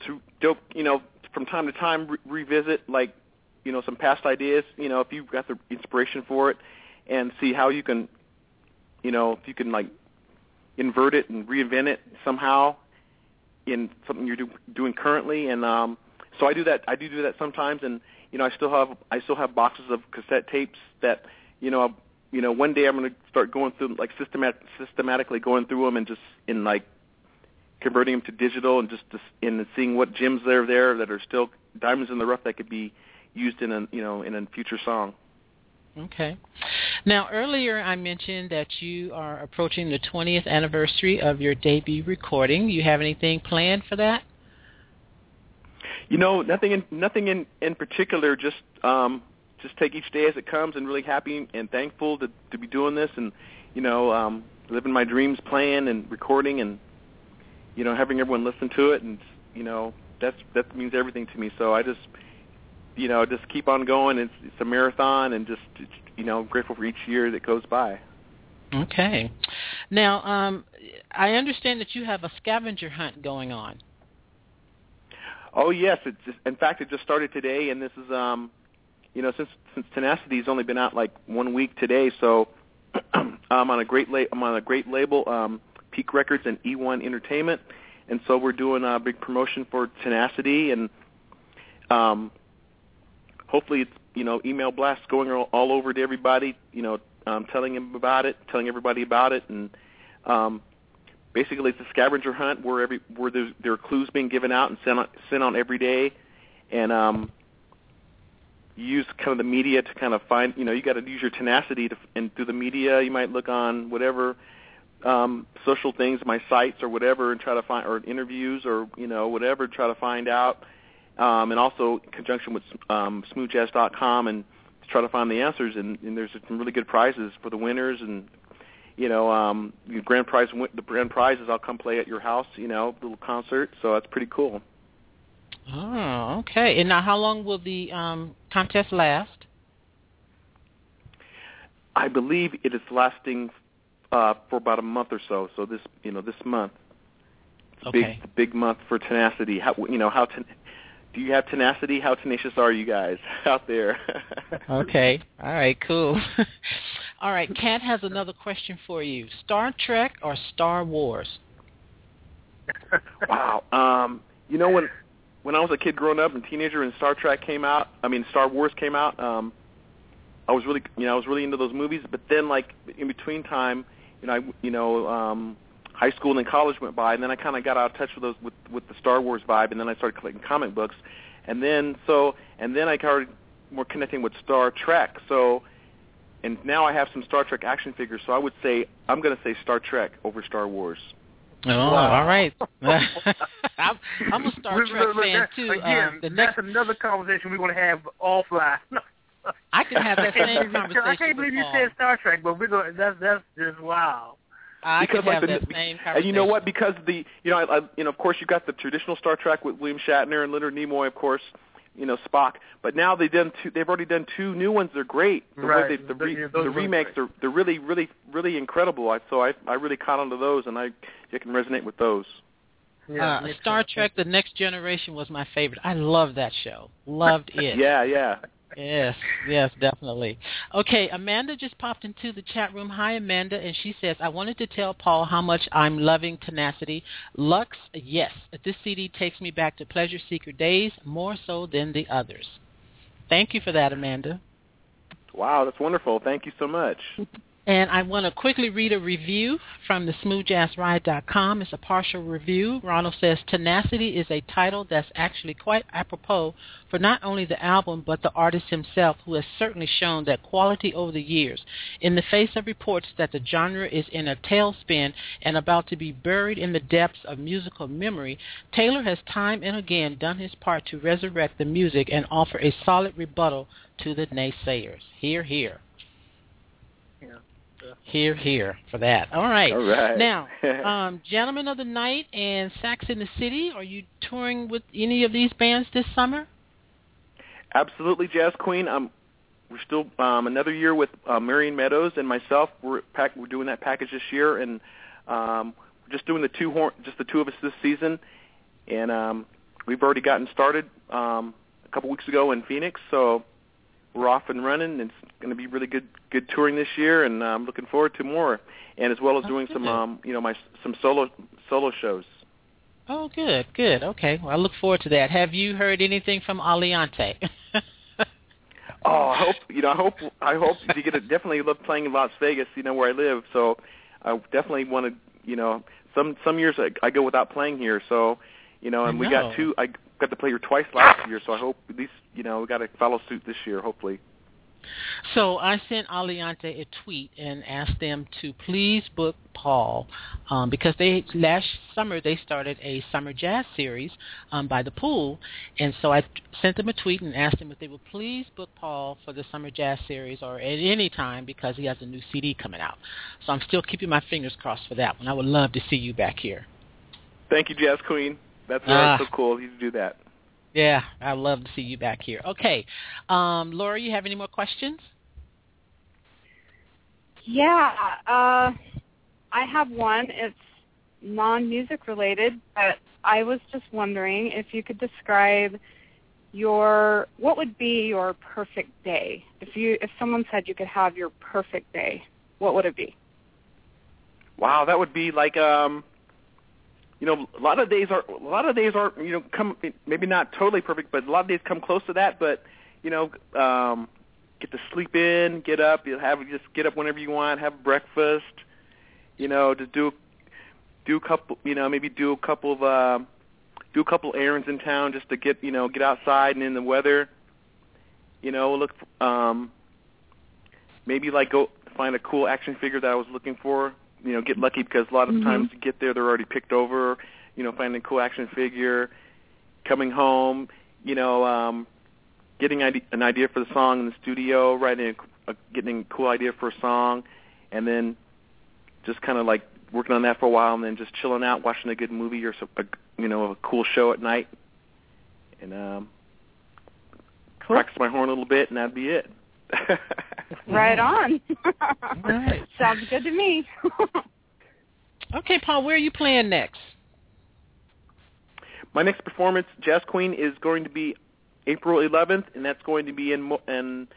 to dope, you know, from time to time re- revisit like you know some past ideas. You know, if you've got the inspiration for it, and see how you can, you know, if you can like invert it and reinvent it somehow in something you're do, doing currently. And um, so I do that. I do do that sometimes, and you know, I still have I still have boxes of cassette tapes that you know. You know, one day I'm going to start going through, like systemat- systematically going through them and just in like converting them to digital and just, just in seeing what gems there are there that are still diamonds in the rough that could be used in a you know in a future song. Okay. Now earlier I mentioned that you are approaching the 20th anniversary of your debut recording. You have anything planned for that? You know, nothing in nothing in in particular. Just um, just take each day as it comes, and really happy and thankful to to be doing this, and you know, um, living my dreams, playing and recording, and you know, having everyone listen to it, and you know, that's that means everything to me. So I just, you know, just keep on going. It's it's a marathon, and just you know, grateful for each year that goes by. Okay. Now, um, I understand that you have a scavenger hunt going on. Oh yes, it's just, in fact it just started today, and this is um, you know, since since Tenacity's only been out like one week today, so I'm on a great la- I'm on a great label. Um, Peak Records and E1 Entertainment, and so we're doing a big promotion for Tenacity, and um, hopefully it's you know email blasts going all, all over to everybody, you know, um, telling them about it, telling everybody about it, and um, basically it's a scavenger hunt where every where there's, there are clues being given out and sent on, sent on every day, and um, you use kind of the media to kind of find you know you got to use your tenacity to and through the media you might look on whatever um, social things, my sites or whatever, and try to find or interviews or you know whatever, try to find out, um, and also in conjunction with um, smoothjazz.com and to try to find the answers. And, and there's some really good prizes for the winners, and you know um, the grand prize the grand prizes. I'll come play at your house, you know, little concert. So that's pretty cool. Oh, okay. And now, how long will the um, contest last? I believe it is lasting uh, for about a month or so. So this, you know, this month, it's okay. big, big month for tenacity. How, you know, how ten, do you have tenacity? How tenacious are you guys out there? okay. All right. Cool. All right. Kat has another question for you: Star Trek or Star Wars? wow. Um, you know when when I was a kid growing up and teenager and Star Trek came out, I mean Star Wars came out. Um, I was really, you know, I was really into those movies. But then, like in between time, you know, I, you know, um, high school and college went by, and then I kind of got out of touch with those with with the Star Wars vibe, and then I started collecting comic books, and then so and then I started more connecting with Star Trek. So, and now I have some Star Trek action figures. So I would say I'm going to say Star Trek over Star Wars. Oh, wow. all right. I'm, I'm a Star Trek fan too. Again, um, the that's next, another conversation we're going to have offline. I can have that same conversation. I can't believe you said Star Trek, but we're going. That's that's just wow. I because can like have the, that same conversation. And you know what? Because the you know I, I, you know of course you got the traditional Star Trek with William Shatner and Leonard Nimoy, of course, you know Spock. But now they've done two. They've already done two new ones. They're great. The right. They, the, re, yeah, the remakes are they're really really really incredible. I, so I I really caught onto those, and I I can resonate with those. Yeah, uh, Star Trek: The Next Generation was my favorite. I loved that show. Loved it. yeah, yeah. Yes, yes, definitely. Okay, Amanda just popped into the chat room. Hi, Amanda, and she says, I wanted to tell Paul how much I'm loving Tenacity. Lux, yes, this CD takes me back to Pleasure Seeker days, more so than the others. Thank you for that, Amanda. Wow, that's wonderful. Thank you so much. And I want to quickly read a review from the smoothjazzride.com. It's a partial review. Ronald says, Tenacity is a title that's actually quite apropos for not only the album but the artist himself who has certainly shown that quality over the years. In the face of reports that the genre is in a tailspin and about to be buried in the depths of musical memory, Taylor has time and again done his part to resurrect the music and offer a solid rebuttal to the naysayers. Hear, hear. Here, here for that. All right. All right. Now, um, Gentlemen of the Night and Sax in the City, are you touring with any of these bands this summer? Absolutely, Jazz Queen. Um, we're still um, another year with uh, Marion Meadows and myself. We're pack, we're doing that package this year, and um, we're just doing the two horn, just the two of us this season. And um, we've already gotten started um, a couple weeks ago in Phoenix, so we're off and running. It's going to be really good good touring this year, and I'm looking forward to more. And as well as Oh, doing good. some um, you know my some solo solo shows. Oh, good, good. Okay, well, I look forward to that. Have you heard anything from Aliante? Oh, I hope you know. I hope I hope to get it. Definitely love playing in Las Vegas. You know where I live, so I definitely want to. You know, some some years I, I go without playing here. So, you know, and we got two. I got to play here twice last year, so I hope at least you know we got to follow suit this year. Hopefully. So I sent Aliante a tweet and asked them to please book Paul um, because they last summer they started a summer jazz series um, by the pool, and so I t- sent them a tweet and asked them if they would please book Paul for the summer jazz series or at any time because he has a new CD coming out. So I'm still keeping my fingers crossed for that one. I would love to see you back here. Thank you, Jazz Queen. That's Ah. uh, so cool you to do that. Yeah, I'd love to see you back here. Okay, um, Laura, you have any more questions? Yeah, uh, I have one. It's non-music related, but I was just wondering if you could describe your what would be your perfect day if you if someone said you could have your perfect day what would it be Wow, that would be like um you know, a lot of days are a lot of days are you know come maybe not totally perfect, but a lot of days come close to that. But you know, um, get to sleep in, get up, you have just get up whenever you want, have breakfast. You know, just do do a couple, you know, maybe do a couple of uh, do a couple errands in town just to get you know get outside and in the weather. You know, look um, maybe like go find a cool action figure that I was looking for you know get lucky because a lot of Mhm. times you get there they're already picked over you know finding a cool action figure coming home you know um getting ide- an idea for the song in the studio writing a, a getting a cool idea for a song and then just kind of like working on that for a while and then just chilling out watching a good movie or some, a, you know a cool show at night and um Cool. practice my horn a little bit and that'd be it right on right. sounds good to me Okay, Paul, where are you playing next? My next performance, Jazz Queen, is going to be April 11th, and that's going to be in Mo- in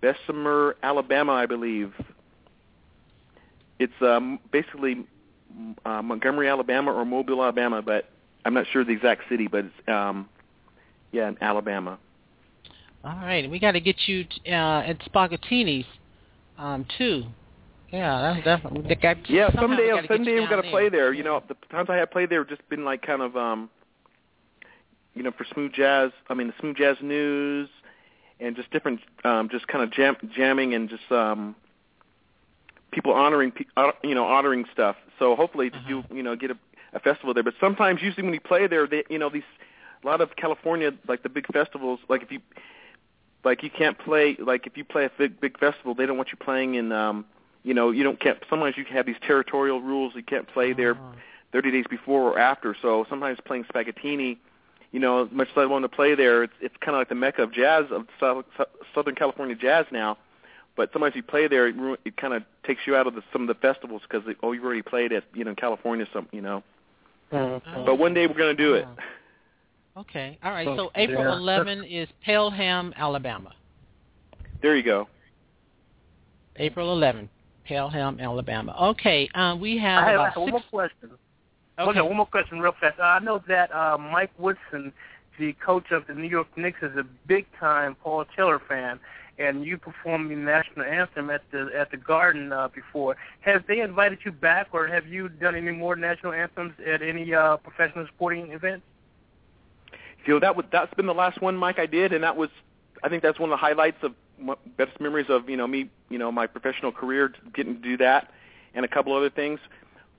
Bessemer, Alabama, I believe. It's um, basically uh, Montgomery, Alabama, or Mobile, Alabama, but I'm not sure the exact city, but it's um, yeah, in Alabama. All right, we got to get you t- uh, at Spaghettini's um, too. Yeah, that's definitely. the Yeah, someday, we someday we're gonna play there. You know, the times I have played there have just been like kind of, um, you know, for smooth jazz. I mean, the smooth jazz news, and just different, um, just kind of jam, jamming and just um, people honoring, uh, you know, honoring stuff. So hopefully to do, you know, get a, a festival there. But sometimes, usually when you play there, they, you know, these a lot of California, like the big festivals, like if you, like you can't play, like if you play a big big festival, they don't want you playing in. um you know, you don't can't. Sometimes you have these territorial rules. You can't play there 30 days before or after. So sometimes playing Spaghettini, you know, as much as I want to play there, it's it's kind of like the mecca of jazz of Sou- Sou- Southern California jazz now. But sometimes you play there, it, it kind of takes you out of the, some of the festivals because oh, you've already played at you know in California, some you know. But one day we're going to do it. Okay, all right. So- So April Yeah. 11 is Pelham, Alabama. There you go. April 11, Pelham, Alabama. Okay, um, we have I have, I about have one more question. Okay. Okay, one more question real fast. I know that uh, Mike Woodson, the coach of the New York Knicks, is a big-time Paul Taylor fan, and you performed the national anthem at the at the Garden uh, before. Have they invited you back, or have you done any more national anthems at any uh, professional sporting events? You know that was that's been the last one, Mike, I did, and that was I think that's one of the highlights of my best memories of you know me, you know my professional career, getting to do that, and a couple other things.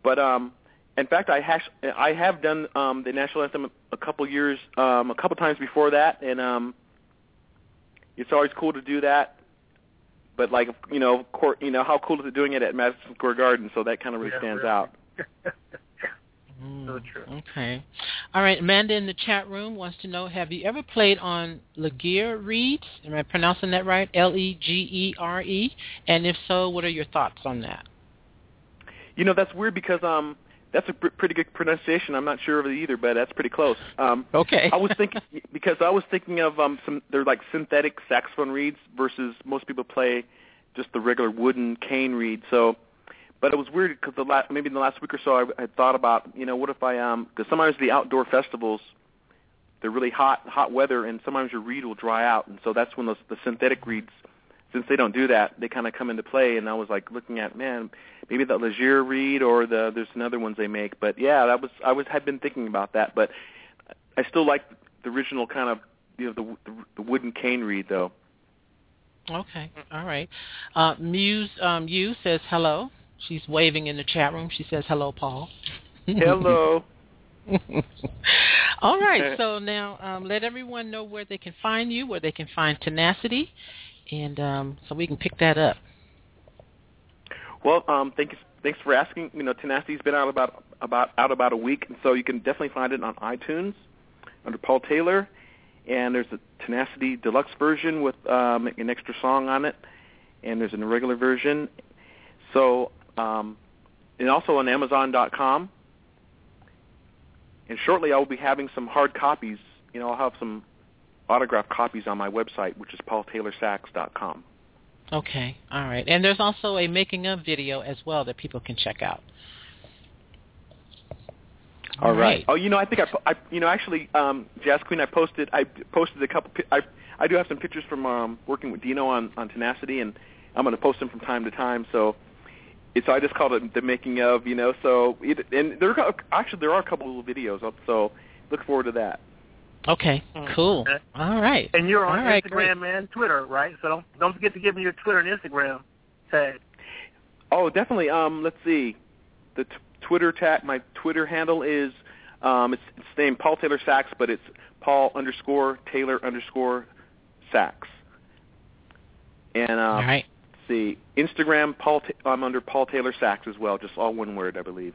But um, in fact, I hash, I have done um, the national anthem a couple years, um, a couple times before that, and um, it's always cool to do that. But like you know, court, you know how cool is it doing it at Madison Square Garden? So that kind of really Yeah, stands really. out. So true. Okay. All right. Amanda in the chat room wants to know, have you ever played on Legere Reeds? Am I pronouncing that right? L-E-G-E-R-E? And if so, what are your thoughts on that? You know, that's weird because um that's a pr- pretty good pronunciation. I'm not sure of it either, but that's pretty close. Um, okay. I was thinking because I was thinking of um, some they're like synthetic saxophone reeds versus most people play just the regular wooden cane reed. So, but it was weird because the last maybe in the last week or so I, I thought about you know what if I um because sometimes the outdoor festivals they're really hot hot weather and sometimes your reed will dry out and so that's when those the synthetic reeds since they don't do that, they kind of come into play. And I was like looking at, man, maybe the Legere reed or the there's another ones they make. But yeah, that was I was had been thinking about that, but I still like the original kind of you know the the, the wooden cane reed though. Okay, all right. Uh, Muse um, you says hello. She's waving in the chat room. She says hello, Paul. Hello. All right. So now um, let everyone know where they can find you, where they can find Tenacity, and um, so we can pick that up. Well, um, thank you. Thanks for asking. You know, Tenacity's been out about about out about a week, and so you can definitely find it on iTunes under Paul Taylor. And there's a Tenacity deluxe version with um, an extra song on it, and there's an regular version. So, um, and also on Amazon.com. And shortly, I will be having some hard copies. You know, I'll have some autographed copies on my website, which is paultaylorsax.com. Okay, all right. And there's also a making of video as well that people can check out. All right. Oh, you know, I think I, I you know, actually, um, Jazz Queen, I posted, I posted a couple. I, I do have some pictures from um, working with Dino on on Tenacity, and I'm going to post them from time to time. So, it's I just called it the making of, you know. So, it, and there are actually there are a couple of videos up. So, look forward to that. Okay, cool. Okay. All right. And you're on All right, Instagram great. and Twitter, right? So don't don't forget to give me your Twitter and Instagram tag. Oh, definitely. Um, let's see. The t- Twitter tag, my Twitter handle is um, it's, it's named Paul Taylor Sax, but it's Paul underscore Taylor underscore Sax. And uh, All right. See, Instagram Paul. Ta- I'm under Paul Taylor Sax as well, just all one word, I believe.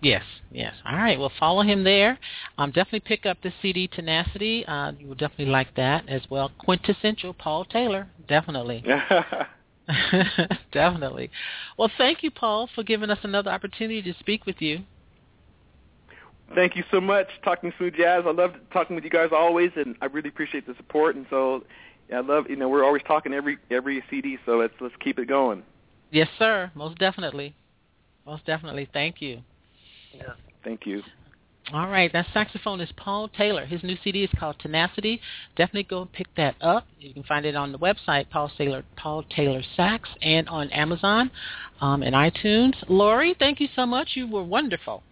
Yes, yes. All right. Well, follow him there. Um, definitely pick up the CD Tenacity. Uh, you will definitely like that as well. Quintessential Paul Taylor. Definitely. definitely. Well, thank you, Paul, for giving us another opportunity to speak with you. Thank you so much, Talking Smooth Jazz. I love talking with you guys always, and I really appreciate the support. And so, I love you know we're always talking every every CD, so let's let's keep it going. Yes, sir. Most definitely. Most definitely. Thank you. Yeah. Thank you. All right, that saxophonist Paul Taylor. His new CD is called Tenacity. Definitely go and pick that up. You can find it on the website Paul Taylor Paul Taylor Sax and on Amazon um, and iTunes. Lori, thank you so much. You were wonderful.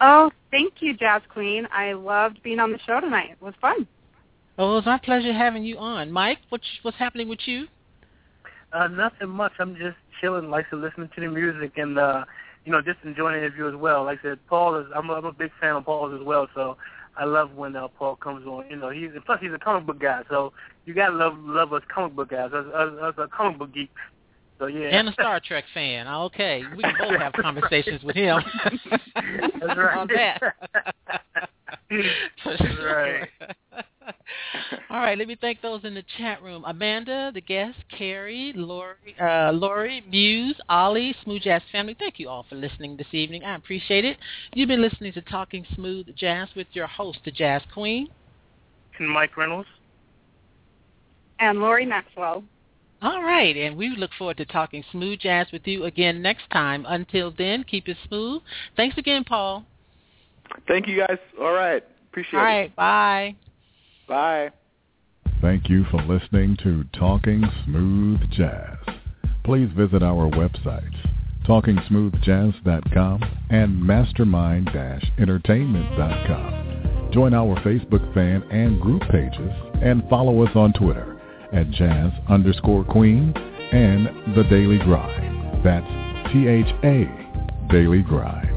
Oh, thank you, Jazz Queen. I loved being on the show tonight. It was fun. Well, it was my pleasure having you on. Mike, what's what's happening with you? Uh, nothing much. I'm just chilling, like said, listening to the music and uh, you know, just enjoying the interview as well. Like I said, Paul is I'm a, I'm a big fan of Paul's as well, so I love when uh, Paul comes on. You know, he's plus he's a comic book guy, so you gotta love love us comic book guys, us, us, us a comic book geeks. So yeah. And a Star Trek fan. Okay, we can both have conversations with him. That's right. on that. That's right. All right, let me thank those in the chat room. Amanda, the guest, Carrie, Lori, uh, Lori, Muse, Ollie, Smooth Jazz family. Thank you all for listening this evening. I appreciate it. You've been listening to Talking Smooth Jazz with your host, the Jazz Queen. And Mike Reynolds. And Lori Maxwell. All right, and we look forward to talking smooth jazz with you again next time. Until then, keep it smooth. Thanks again, Paul. Thank you guys. All right. Appreciate All it. right, bye. Bye. Thank you for listening to Talking Smooth Jazz. Please visit our websites, talkingsmoothjazz.com and mastermind-entertainment.com. Join our Facebook fan and group pages and follow us on Twitter at jazz underscore queen and the Daily Grind. That's T-H-A Daily Grind.